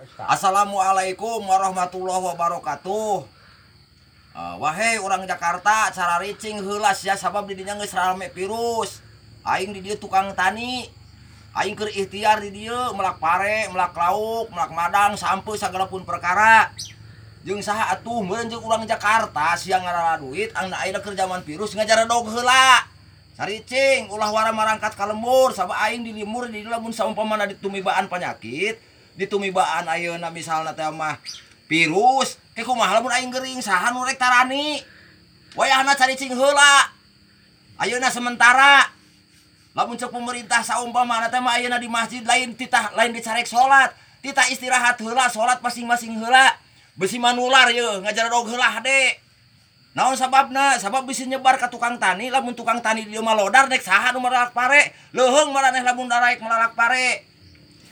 Assalamualaikum warahmatullahi wabarakatuh. Uh, Wahai orang Jakarta cara ricing helas ya sabab didinya nggak rame virus. Aing di dia tukang tani. Aing ke ikhtiar di dia melak pare melak lauk melak madang sampai segala pun perkara. Jeng saha atuh meureun jeung urang Jakarta siang ngarara duit angna ayeuna keur zaman virus ngajar dog heula. Saricing ulah wara marangkat ka lembur sabab aing di limur di lamun saumpamana ditumibaan penyakit ditumibaan ayeuna misalna teh mah virus. Ke kumaha lamun aing geuring saha nu rek tarani wayahna caricing heula. Ayeuna sementara. Lamun cek pemerintah saumpamana teh mah ayeuna di masjid lain titah lain dicarek salat titah istirahat heula salat masing-masing heula. Besi manular ye ngajar dog heula de. Naon sababna? Sabab bisa nyebar ke tukang tani lamun tukang tani dia mah lodar nek saha nu melalak pare. Leuheung maraneh lamun daraek malalak pare.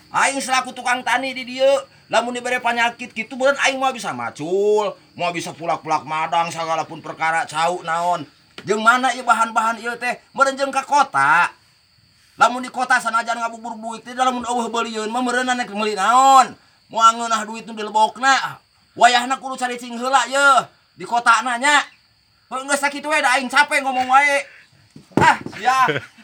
Aing selaku tukang tani di dia. Lamun diberi penyakit gitu bulan Aing mau bisa macul mau bisa pulak-pulak madang segala pun perkara cau naon. Jeng mana ya bahan-bahan iya teh? Merenjeng ke kota. Lamun di kota sanajan ngabubur duit teh lamun eueuh beulieun mah meureun nek meuli naon. Mau ngeunah duit nu dilebokna. Wayahna kudu cari cing heula ye di kota nanya geus sakitu we da aing capek ngomong wae. Ah ya.